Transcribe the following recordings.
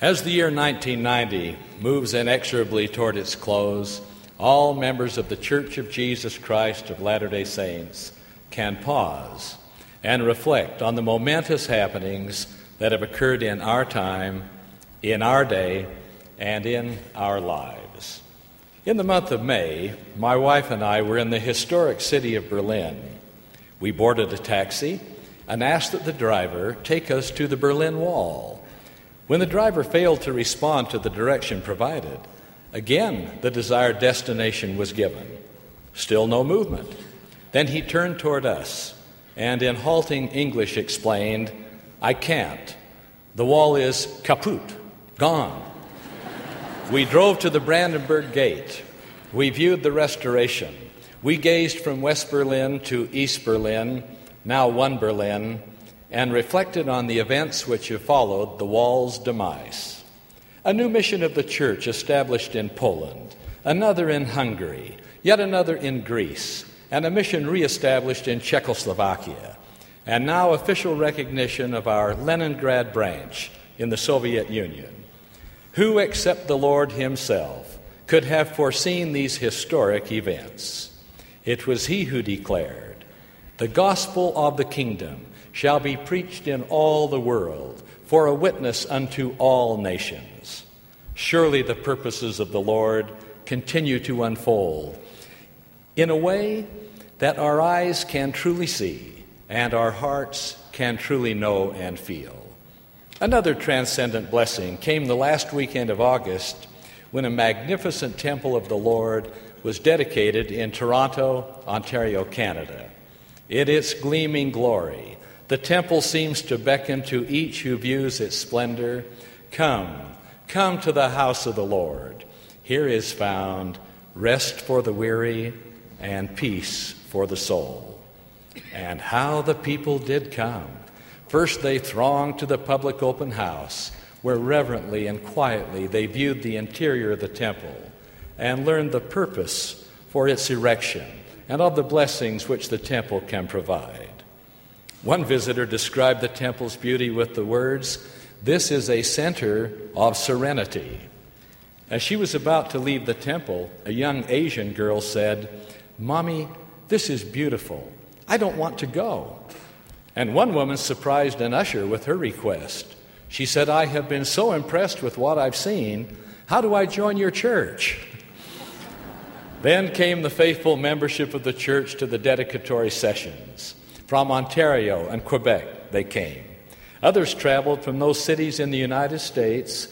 As the year 1990 moves inexorably toward its close, all members of the Church of Jesus Christ of Latter day Saints can pause and reflect on the momentous happenings that have occurred in our time, in our day, and in our lives. In the month of May, my wife and I were in the historic city of Berlin. We boarded a taxi and asked that the driver take us to the Berlin Wall when the driver failed to respond to the direction provided, again the desired destination was given. Still no movement. Then he turned toward us and, in halting English, explained, I can't. The wall is kaput, gone. we drove to the Brandenburg Gate. We viewed the restoration. We gazed from West Berlin to East Berlin, now one Berlin, and reflected on the events which have followed the wall's demise. A new mission of the church established in Poland, another in Hungary, yet another in Greece, and a mission reestablished in Czechoslovakia, and now official recognition of our Leningrad branch in the Soviet Union. Who except the Lord Himself could have foreseen these historic events? It was He who declared, The gospel of the kingdom shall be preached in all the world for a witness unto all nations. Surely the purposes of the Lord continue to unfold in a way that our eyes can truly see and our hearts can truly know and feel. Another transcendent blessing came the last weekend of August when a magnificent temple of the Lord was dedicated in Toronto, Ontario, Canada. In its gleaming glory, the temple seems to beckon to each who views its splendor Come, come to the house of the Lord. Here is found rest for the weary and peace for the soul. And how the people did come. First, they thronged to the public open house, where reverently and quietly they viewed the interior of the temple and learned the purpose for its erection and of the blessings which the temple can provide. One visitor described the temple's beauty with the words, This is a center of serenity. As she was about to leave the temple, a young Asian girl said, Mommy, this is beautiful. I don't want to go. And one woman surprised an usher with her request. She said, I have been so impressed with what I've seen. How do I join your church? then came the faithful membership of the church to the dedicatory sessions. From Ontario and Quebec, they came. Others traveled from those cities in the United States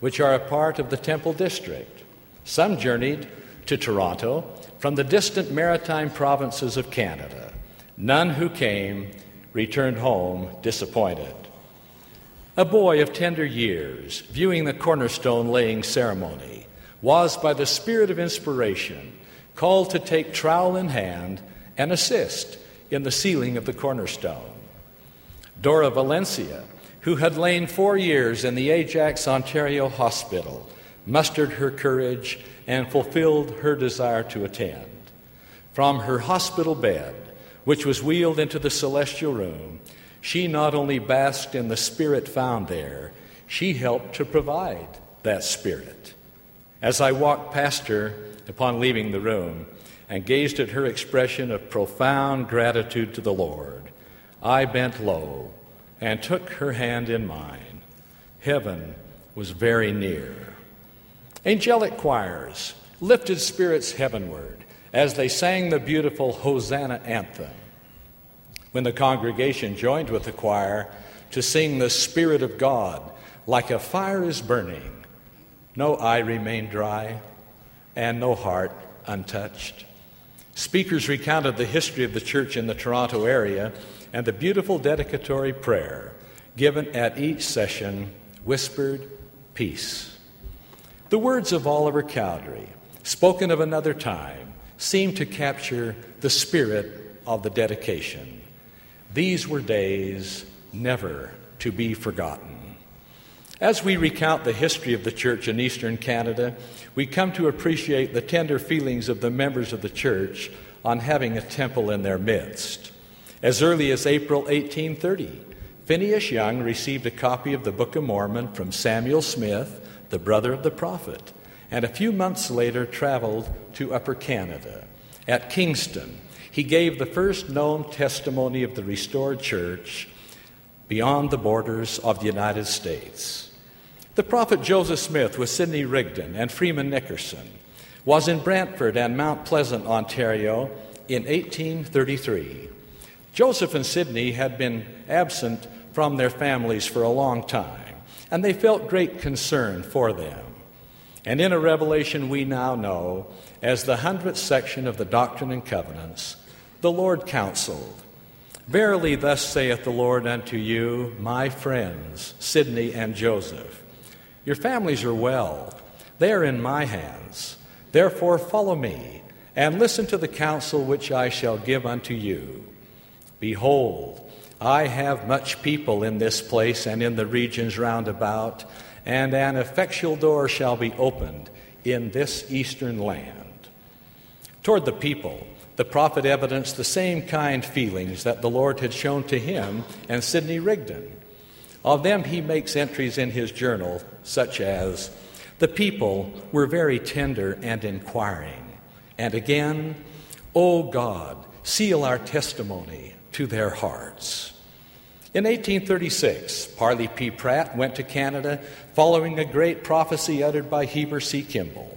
which are a part of the Temple District. Some journeyed to Toronto from the distant maritime provinces of Canada. None who came returned home disappointed. A boy of tender years, viewing the cornerstone laying ceremony, was, by the spirit of inspiration, called to take trowel in hand and assist in the sealing of the cornerstone. Dora Valencia, who had lain four years in the Ajax, Ontario hospital, mustered her courage and fulfilled her desire to attend. From her hospital bed, which was wheeled into the celestial room, she not only basked in the spirit found there, she helped to provide that spirit. As I walked past her upon leaving the room, and gazed at her expression of profound gratitude to the Lord, I bent low and took her hand in mine. Heaven was very near. Angelic choirs lifted spirits heavenward as they sang the beautiful Hosanna anthem. When the congregation joined with the choir to sing the Spirit of God like a fire is burning, no eye remained dry and no heart untouched. Speakers recounted the history of the church in the Toronto area and the beautiful dedicatory prayer given at each session whispered peace. The words of Oliver Cowdery, spoken of another time, seem to capture the spirit of the dedication. These were days never to be forgotten. As we recount the history of the church in eastern Canada, we come to appreciate the tender feelings of the members of the church on having a temple in their midst. As early as April 1830, Phineas Young received a copy of the Book of Mormon from Samuel Smith, the brother of the prophet, and a few months later traveled to Upper Canada. At Kingston, he gave the first known testimony of the restored church beyond the borders of the United States. The prophet Joseph Smith with Sidney Rigdon and Freeman Nickerson was in Brantford and Mount Pleasant, Ontario in 1833. Joseph and Sidney had been absent from their families for a long time, and they felt great concern for them. And in a revelation we now know as the hundredth section of the Doctrine and Covenants, the Lord counseled, Verily, thus saith the Lord unto you, my friends, Sidney and Joseph, your families are well, they are in my hands. Therefore, follow me, and listen to the counsel which I shall give unto you. Behold, I have much people in this place and in the regions round about, and an effectual door shall be opened in this eastern land. Toward the people, the prophet evidenced the same kind feelings that the Lord had shown to him and Sidney Rigdon. Of them, he makes entries in his journal, such as The people were very tender and inquiring. And again, O God, seal our testimony to their hearts. In 1836, Parley P. Pratt went to Canada following a great prophecy uttered by Heber C. Kimball,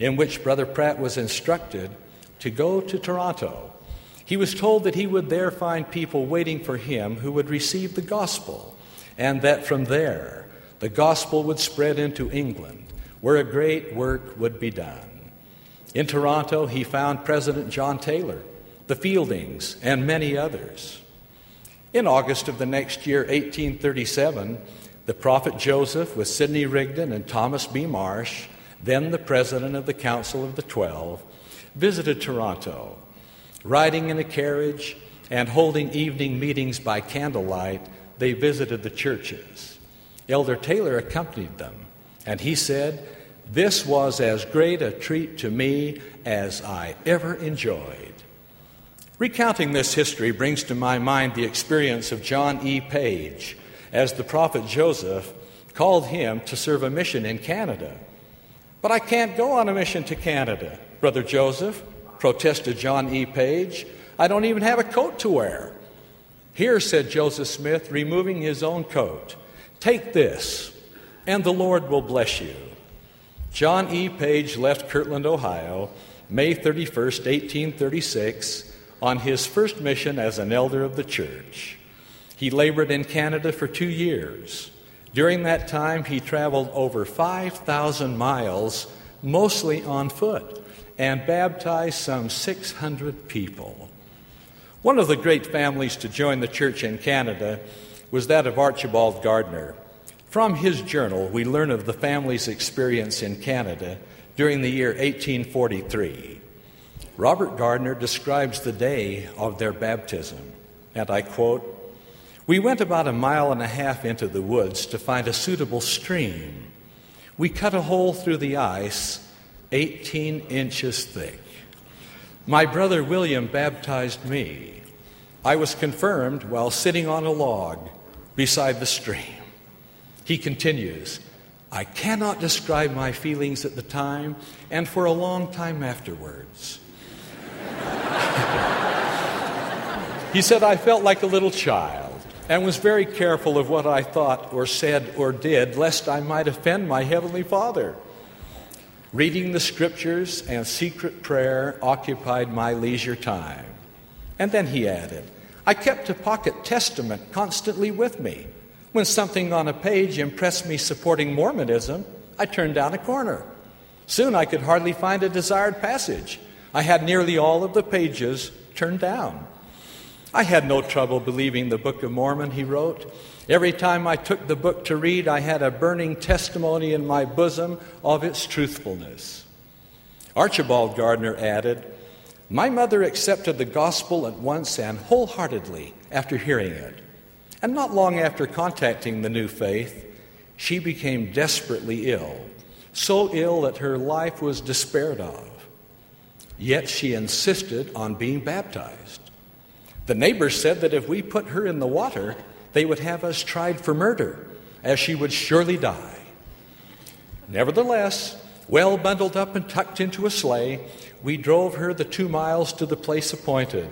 in which Brother Pratt was instructed to go to Toronto. He was told that he would there find people waiting for him who would receive the gospel, and that from there the gospel would spread into England, where a great work would be done. In Toronto, he found President John Taylor, the Fieldings, and many others. In August of the next year, 1837, the prophet Joseph, with Sidney Rigdon and Thomas B. Marsh, then the president of the Council of the Twelve, visited Toronto. Riding in a carriage and holding evening meetings by candlelight, they visited the churches. Elder Taylor accompanied them, and he said, This was as great a treat to me as I ever enjoyed. Recounting this history brings to my mind the experience of John E. Page as the prophet Joseph called him to serve a mission in Canada. But I can't go on a mission to Canada. Brother Joseph, protested John E. Page. I don't even have a coat to wear. Here, said Joseph Smith, removing his own coat, take this, and the Lord will bless you. John E. Page left Kirtland, Ohio, May 31, 1836, on his first mission as an elder of the church. He labored in Canada for two years. During that time, he traveled over 5,000 miles, mostly on foot and baptized some 600 people. One of the great families to join the church in Canada was that of Archibald Gardner. From his journal, we learn of the family's experience in Canada during the year 1843. Robert Gardner describes the day of their baptism, and I quote We went about a mile and a half into the woods to find a suitable stream. We cut a hole through the ice 18 inches thick. My brother William baptized me. I was confirmed while sitting on a log beside the stream. He continues, I cannot describe my feelings at the time and for a long time afterwards. he said, I felt like a little child and was very careful of what I thought or said or did, lest I might offend my Heavenly Father. Reading the scriptures and secret prayer occupied my leisure time. And then he added, I kept a pocket testament constantly with me. When something on a page impressed me supporting Mormonism, I turned down a corner. Soon I could hardly find a desired passage. I had nearly all of the pages turned down. I had no trouble believing the Book of Mormon, he wrote. Every time I took the book to read, I had a burning testimony in my bosom of its truthfulness. Archibald Gardner added, My mother accepted the gospel at once and wholeheartedly after hearing it. And not long after contacting the new faith, she became desperately ill, so ill that her life was despaired of. Yet she insisted on being baptized. The neighbors said that if we put her in the water, they would have us tried for murder, as she would surely die. Nevertheless, well bundled up and tucked into a sleigh, we drove her the two miles to the place appointed.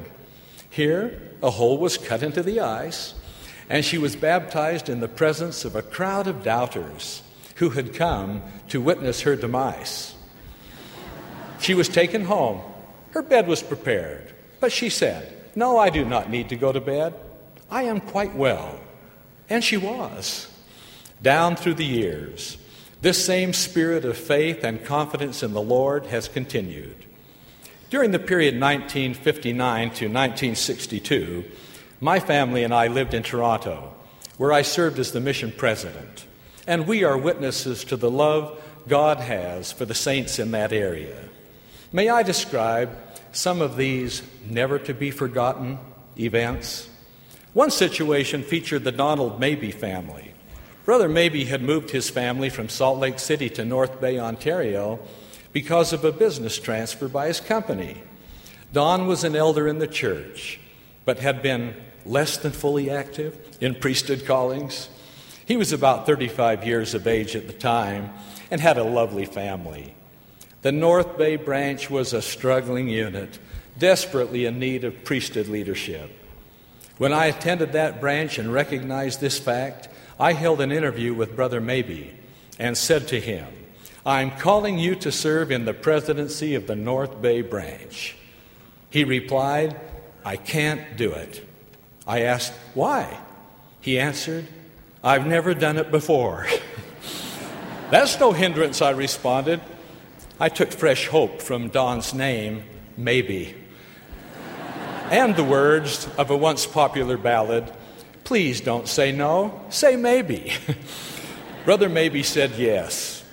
Here, a hole was cut into the ice, and she was baptized in the presence of a crowd of doubters who had come to witness her demise. She was taken home. Her bed was prepared, but she said, No, I do not need to go to bed. I am quite well. And she was. Down through the years, this same spirit of faith and confidence in the Lord has continued. During the period 1959 to 1962, my family and I lived in Toronto, where I served as the mission president, and we are witnesses to the love God has for the saints in that area. May I describe some of these never to be forgotten events? One situation featured the Donald Mabey family. Brother Mabey had moved his family from Salt Lake City to North Bay, Ontario, because of a business transfer by his company. Don was an elder in the church, but had been less than fully active in priesthood callings. He was about 35 years of age at the time and had a lovely family. The North Bay branch was a struggling unit, desperately in need of priesthood leadership. When I attended that branch and recognized this fact, I held an interview with Brother Mabey and said to him, I'm calling you to serve in the presidency of the North Bay branch. He replied, I can't do it. I asked, Why? He answered, I've never done it before. That's no hindrance, I responded. I took fresh hope from Don's name, Mabey and the words of a once popular ballad Please don't say no, say maybe. Brother Mabey said yes.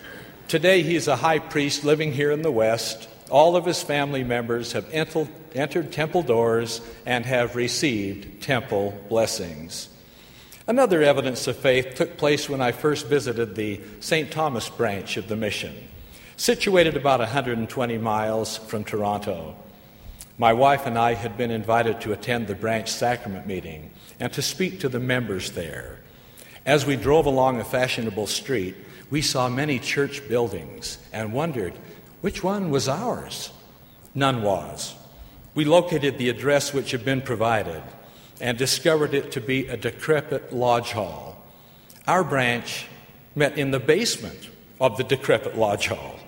Today he's a high priest living here in the West. All of his family members have entered temple doors and have received temple blessings. Another evidence of faith took place when I first visited the St. Thomas branch of the mission, situated about 120 miles from Toronto. My wife and I had been invited to attend the branch sacrament meeting and to speak to the members there. As we drove along a fashionable street, we saw many church buildings and wondered which one was ours. None was. We located the address which had been provided and discovered it to be a decrepit lodge hall. Our branch met in the basement of the decrepit lodge hall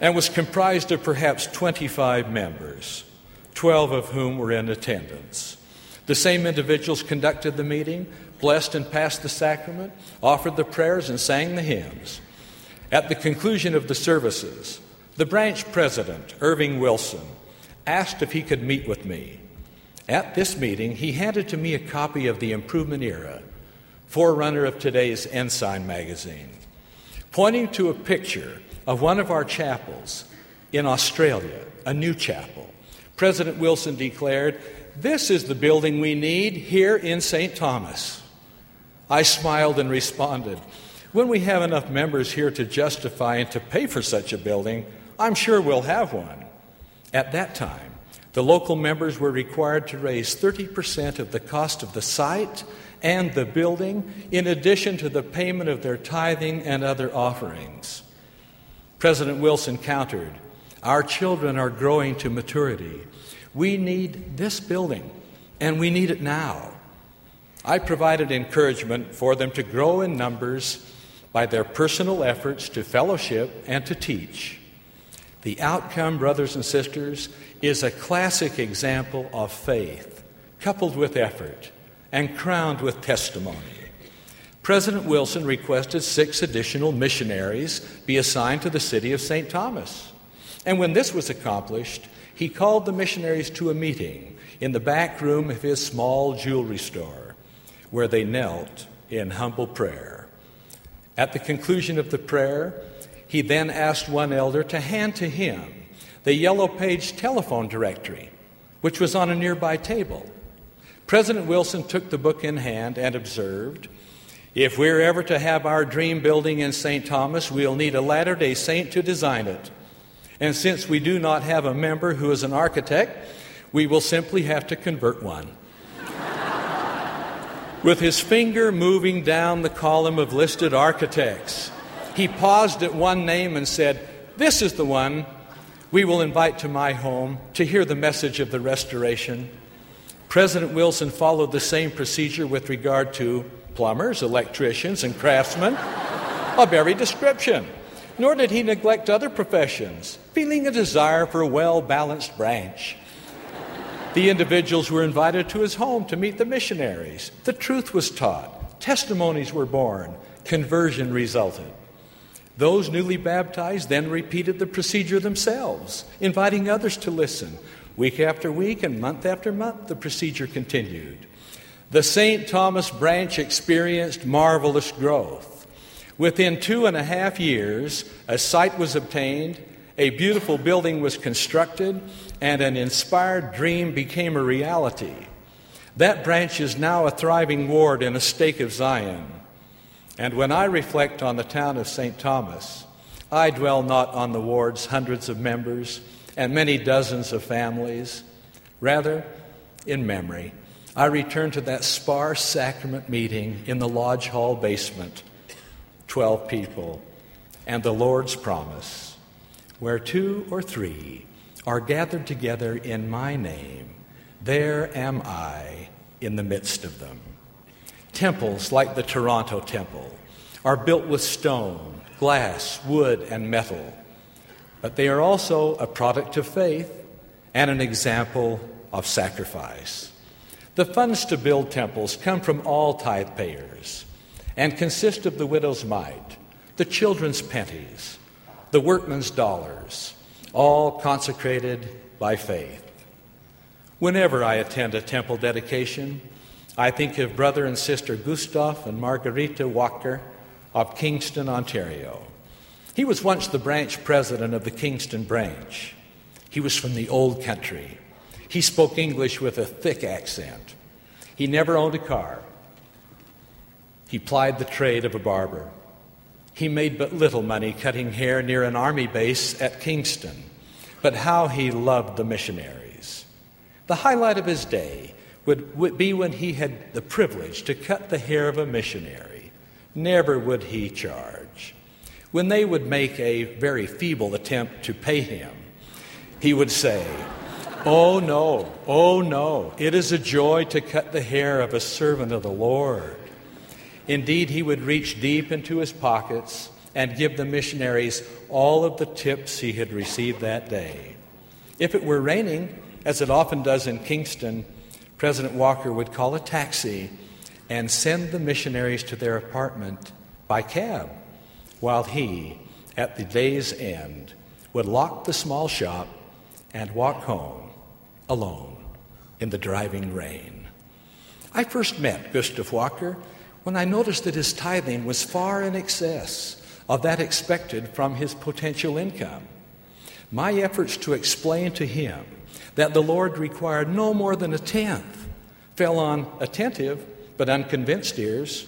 and was comprised of perhaps 25 members. 12 of whom were in attendance. The same individuals conducted the meeting, blessed and passed the sacrament, offered the prayers, and sang the hymns. At the conclusion of the services, the branch president, Irving Wilson, asked if he could meet with me. At this meeting, he handed to me a copy of the Improvement Era, forerunner of today's Ensign magazine, pointing to a picture of one of our chapels in Australia, a new chapel. President Wilson declared, This is the building we need here in St. Thomas. I smiled and responded, When we have enough members here to justify and to pay for such a building, I'm sure we'll have one. At that time, the local members were required to raise 30% of the cost of the site and the building, in addition to the payment of their tithing and other offerings. President Wilson countered, Our children are growing to maturity. We need this building, and we need it now. I provided encouragement for them to grow in numbers by their personal efforts to fellowship and to teach. The outcome, brothers and sisters, is a classic example of faith coupled with effort and crowned with testimony. President Wilson requested six additional missionaries be assigned to the city of St. Thomas. And when this was accomplished, he called the missionaries to a meeting in the back room of his small jewelry store, where they knelt in humble prayer. At the conclusion of the prayer, he then asked one elder to hand to him the yellow page telephone directory, which was on a nearby table. President Wilson took the book in hand and observed If we're ever to have our dream building in St. Thomas, we'll need a Latter day Saint to design it. And since we do not have a member who is an architect, we will simply have to convert one. With his finger moving down the column of listed architects, he paused at one name and said, This is the one we will invite to my home to hear the message of the restoration. President Wilson followed the same procedure with regard to plumbers, electricians, and craftsmen of every description. Nor did he neglect other professions, feeling a desire for a well balanced branch. The individuals were invited to his home to meet the missionaries. The truth was taught, testimonies were borne, conversion resulted. Those newly baptized then repeated the procedure themselves, inviting others to listen. Week after week and month after month, the procedure continued. The St. Thomas branch experienced marvelous growth. Within two and a half years, a site was obtained, a beautiful building was constructed, and an inspired dream became a reality. That branch is now a thriving ward in a stake of Zion. And when I reflect on the town of St. Thomas, I dwell not on the ward's hundreds of members and many dozens of families. Rather, in memory, I return to that sparse sacrament meeting in the lodge hall basement 12 people, and the Lord's promise where two or three are gathered together in my name, there am I in the midst of them. Temples like the Toronto Temple are built with stone, glass, wood, and metal, but they are also a product of faith and an example of sacrifice. The funds to build temples come from all tithe payers and consist of the widow's mite, the children's pennies, the workman's dollars, all consecrated by faith. Whenever I attend a temple dedication, I think of brother and sister Gustav and Margarita Wacker of Kingston, Ontario. He was once the branch president of the Kingston branch. He was from the old country. He spoke English with a thick accent. He never owned a car. He plied the trade of a barber. He made but little money cutting hair near an army base at Kingston, but how he loved the missionaries. The highlight of his day would, would be when he had the privilege to cut the hair of a missionary. Never would he charge. When they would make a very feeble attempt to pay him, he would say, Oh no, oh no, it is a joy to cut the hair of a servant of the Lord. Indeed, he would reach deep into his pockets and give the missionaries all of the tips he had received that day. If it were raining, as it often does in Kingston, President Wacker would call a taxi and send the missionaries to their apartment by cab, while he, at the day's end, would lock the small shop and walk home alone in the driving rain. I first met Gustav Wacker when I noticed that his tithing was far in excess of that expected from his potential income. My efforts to explain to him that the Lord required no more than a tenth, fell on attentive but unconvinced ears.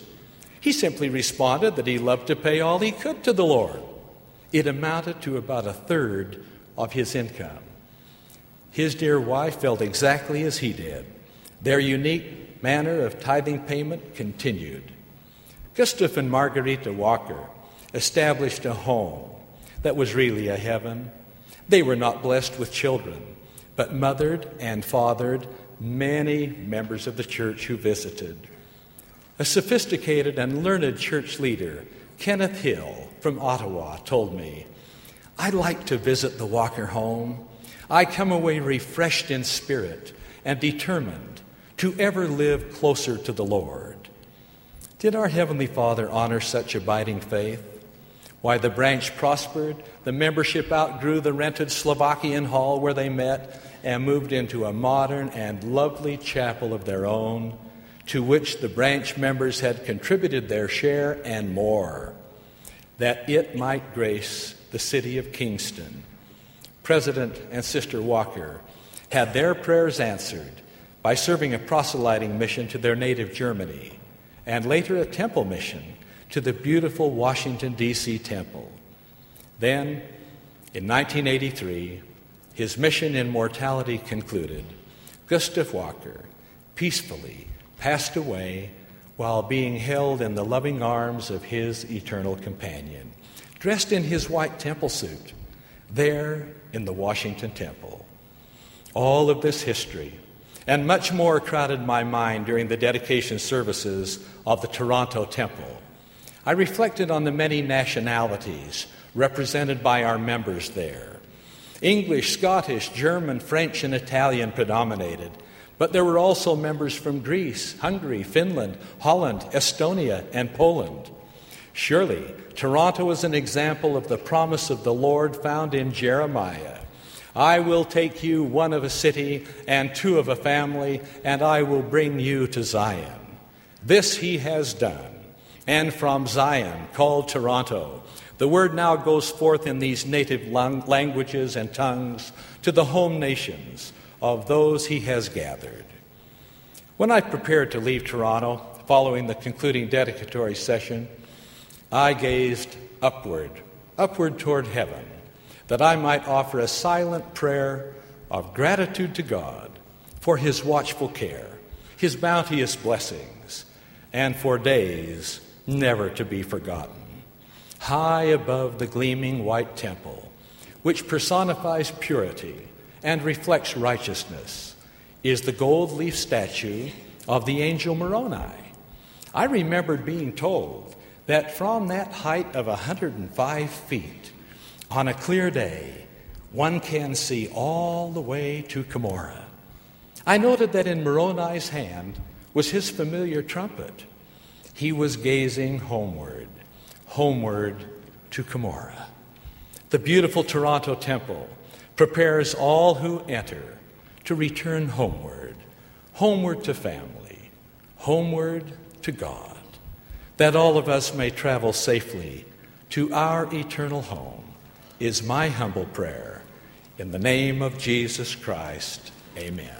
He simply responded that he loved to pay all he could to the Lord. It amounted to about a third of his income. His dear wife felt exactly as he did. Their unique manner of tithing payment continued. Gustav and Margarita Wacker established a home that was really a heaven. They were not blessed with children, but mothered and fathered many members of the church who visited. A sophisticated and learned church leader, Kenneth Hill from Ottawa, told me, I like to visit the Wacker home. I come away refreshed in spirit and determined to ever live closer to the Lord. Did our Heavenly Father honor such abiding faith? Why, the branch prospered, the membership outgrew the rented Slovakian hall where they met, and moved into a modern and lovely chapel of their own, to which the branch members had contributed their share and more, that it might grace the city of Kingston. President and Sister Wacker had their prayers answered by serving a proselyting mission to their native Germany, and later a temple mission to the beautiful Washington, D.C. temple. Then, in 1983, his mission in mortality concluded, Gustav Wacker peacefully passed away while being held in the loving arms of his eternal companion, dressed in his white temple suit, there in the Washington Temple. All of this history and much more crowded my mind during the dedication services of the Toronto Temple. I reflected on the many nationalities represented by our members there. English, Scottish, German, French, and Italian predominated, but there were also members from Greece, Hungary, Finland, Holland, Estonia, and Poland. Surely, Toronto is an example of the promise of the Lord found in Jeremiah I will take you one of a city and two of a family, and I will bring you to Zion. This he has done. And from Zion, called Toronto, the word now goes forth in these native languages and tongues to the home nations of those he has gathered. When I prepared to leave Toronto, following the concluding dedicatory session, I gazed upward, upward toward heaven that I might offer a silent prayer of gratitude to God for his watchful care, his bounteous blessings, and for days never to be forgotten. High above the gleaming white temple, which personifies purity and reflects righteousness, is the gold leaf statue of the angel Moroni. I remembered being told that from that height of 105 feet, on a clear day, one can see all the way to Cumorah. I noted that in Moroni's hand was his familiar trumpet. He was gazing homeward, homeward to Cumorah. The beautiful Toronto Temple prepares all who enter to return homeward, homeward to family, homeward to God, that all of us may travel safely to our eternal home is my humble prayer. In the name of Jesus Christ, amen.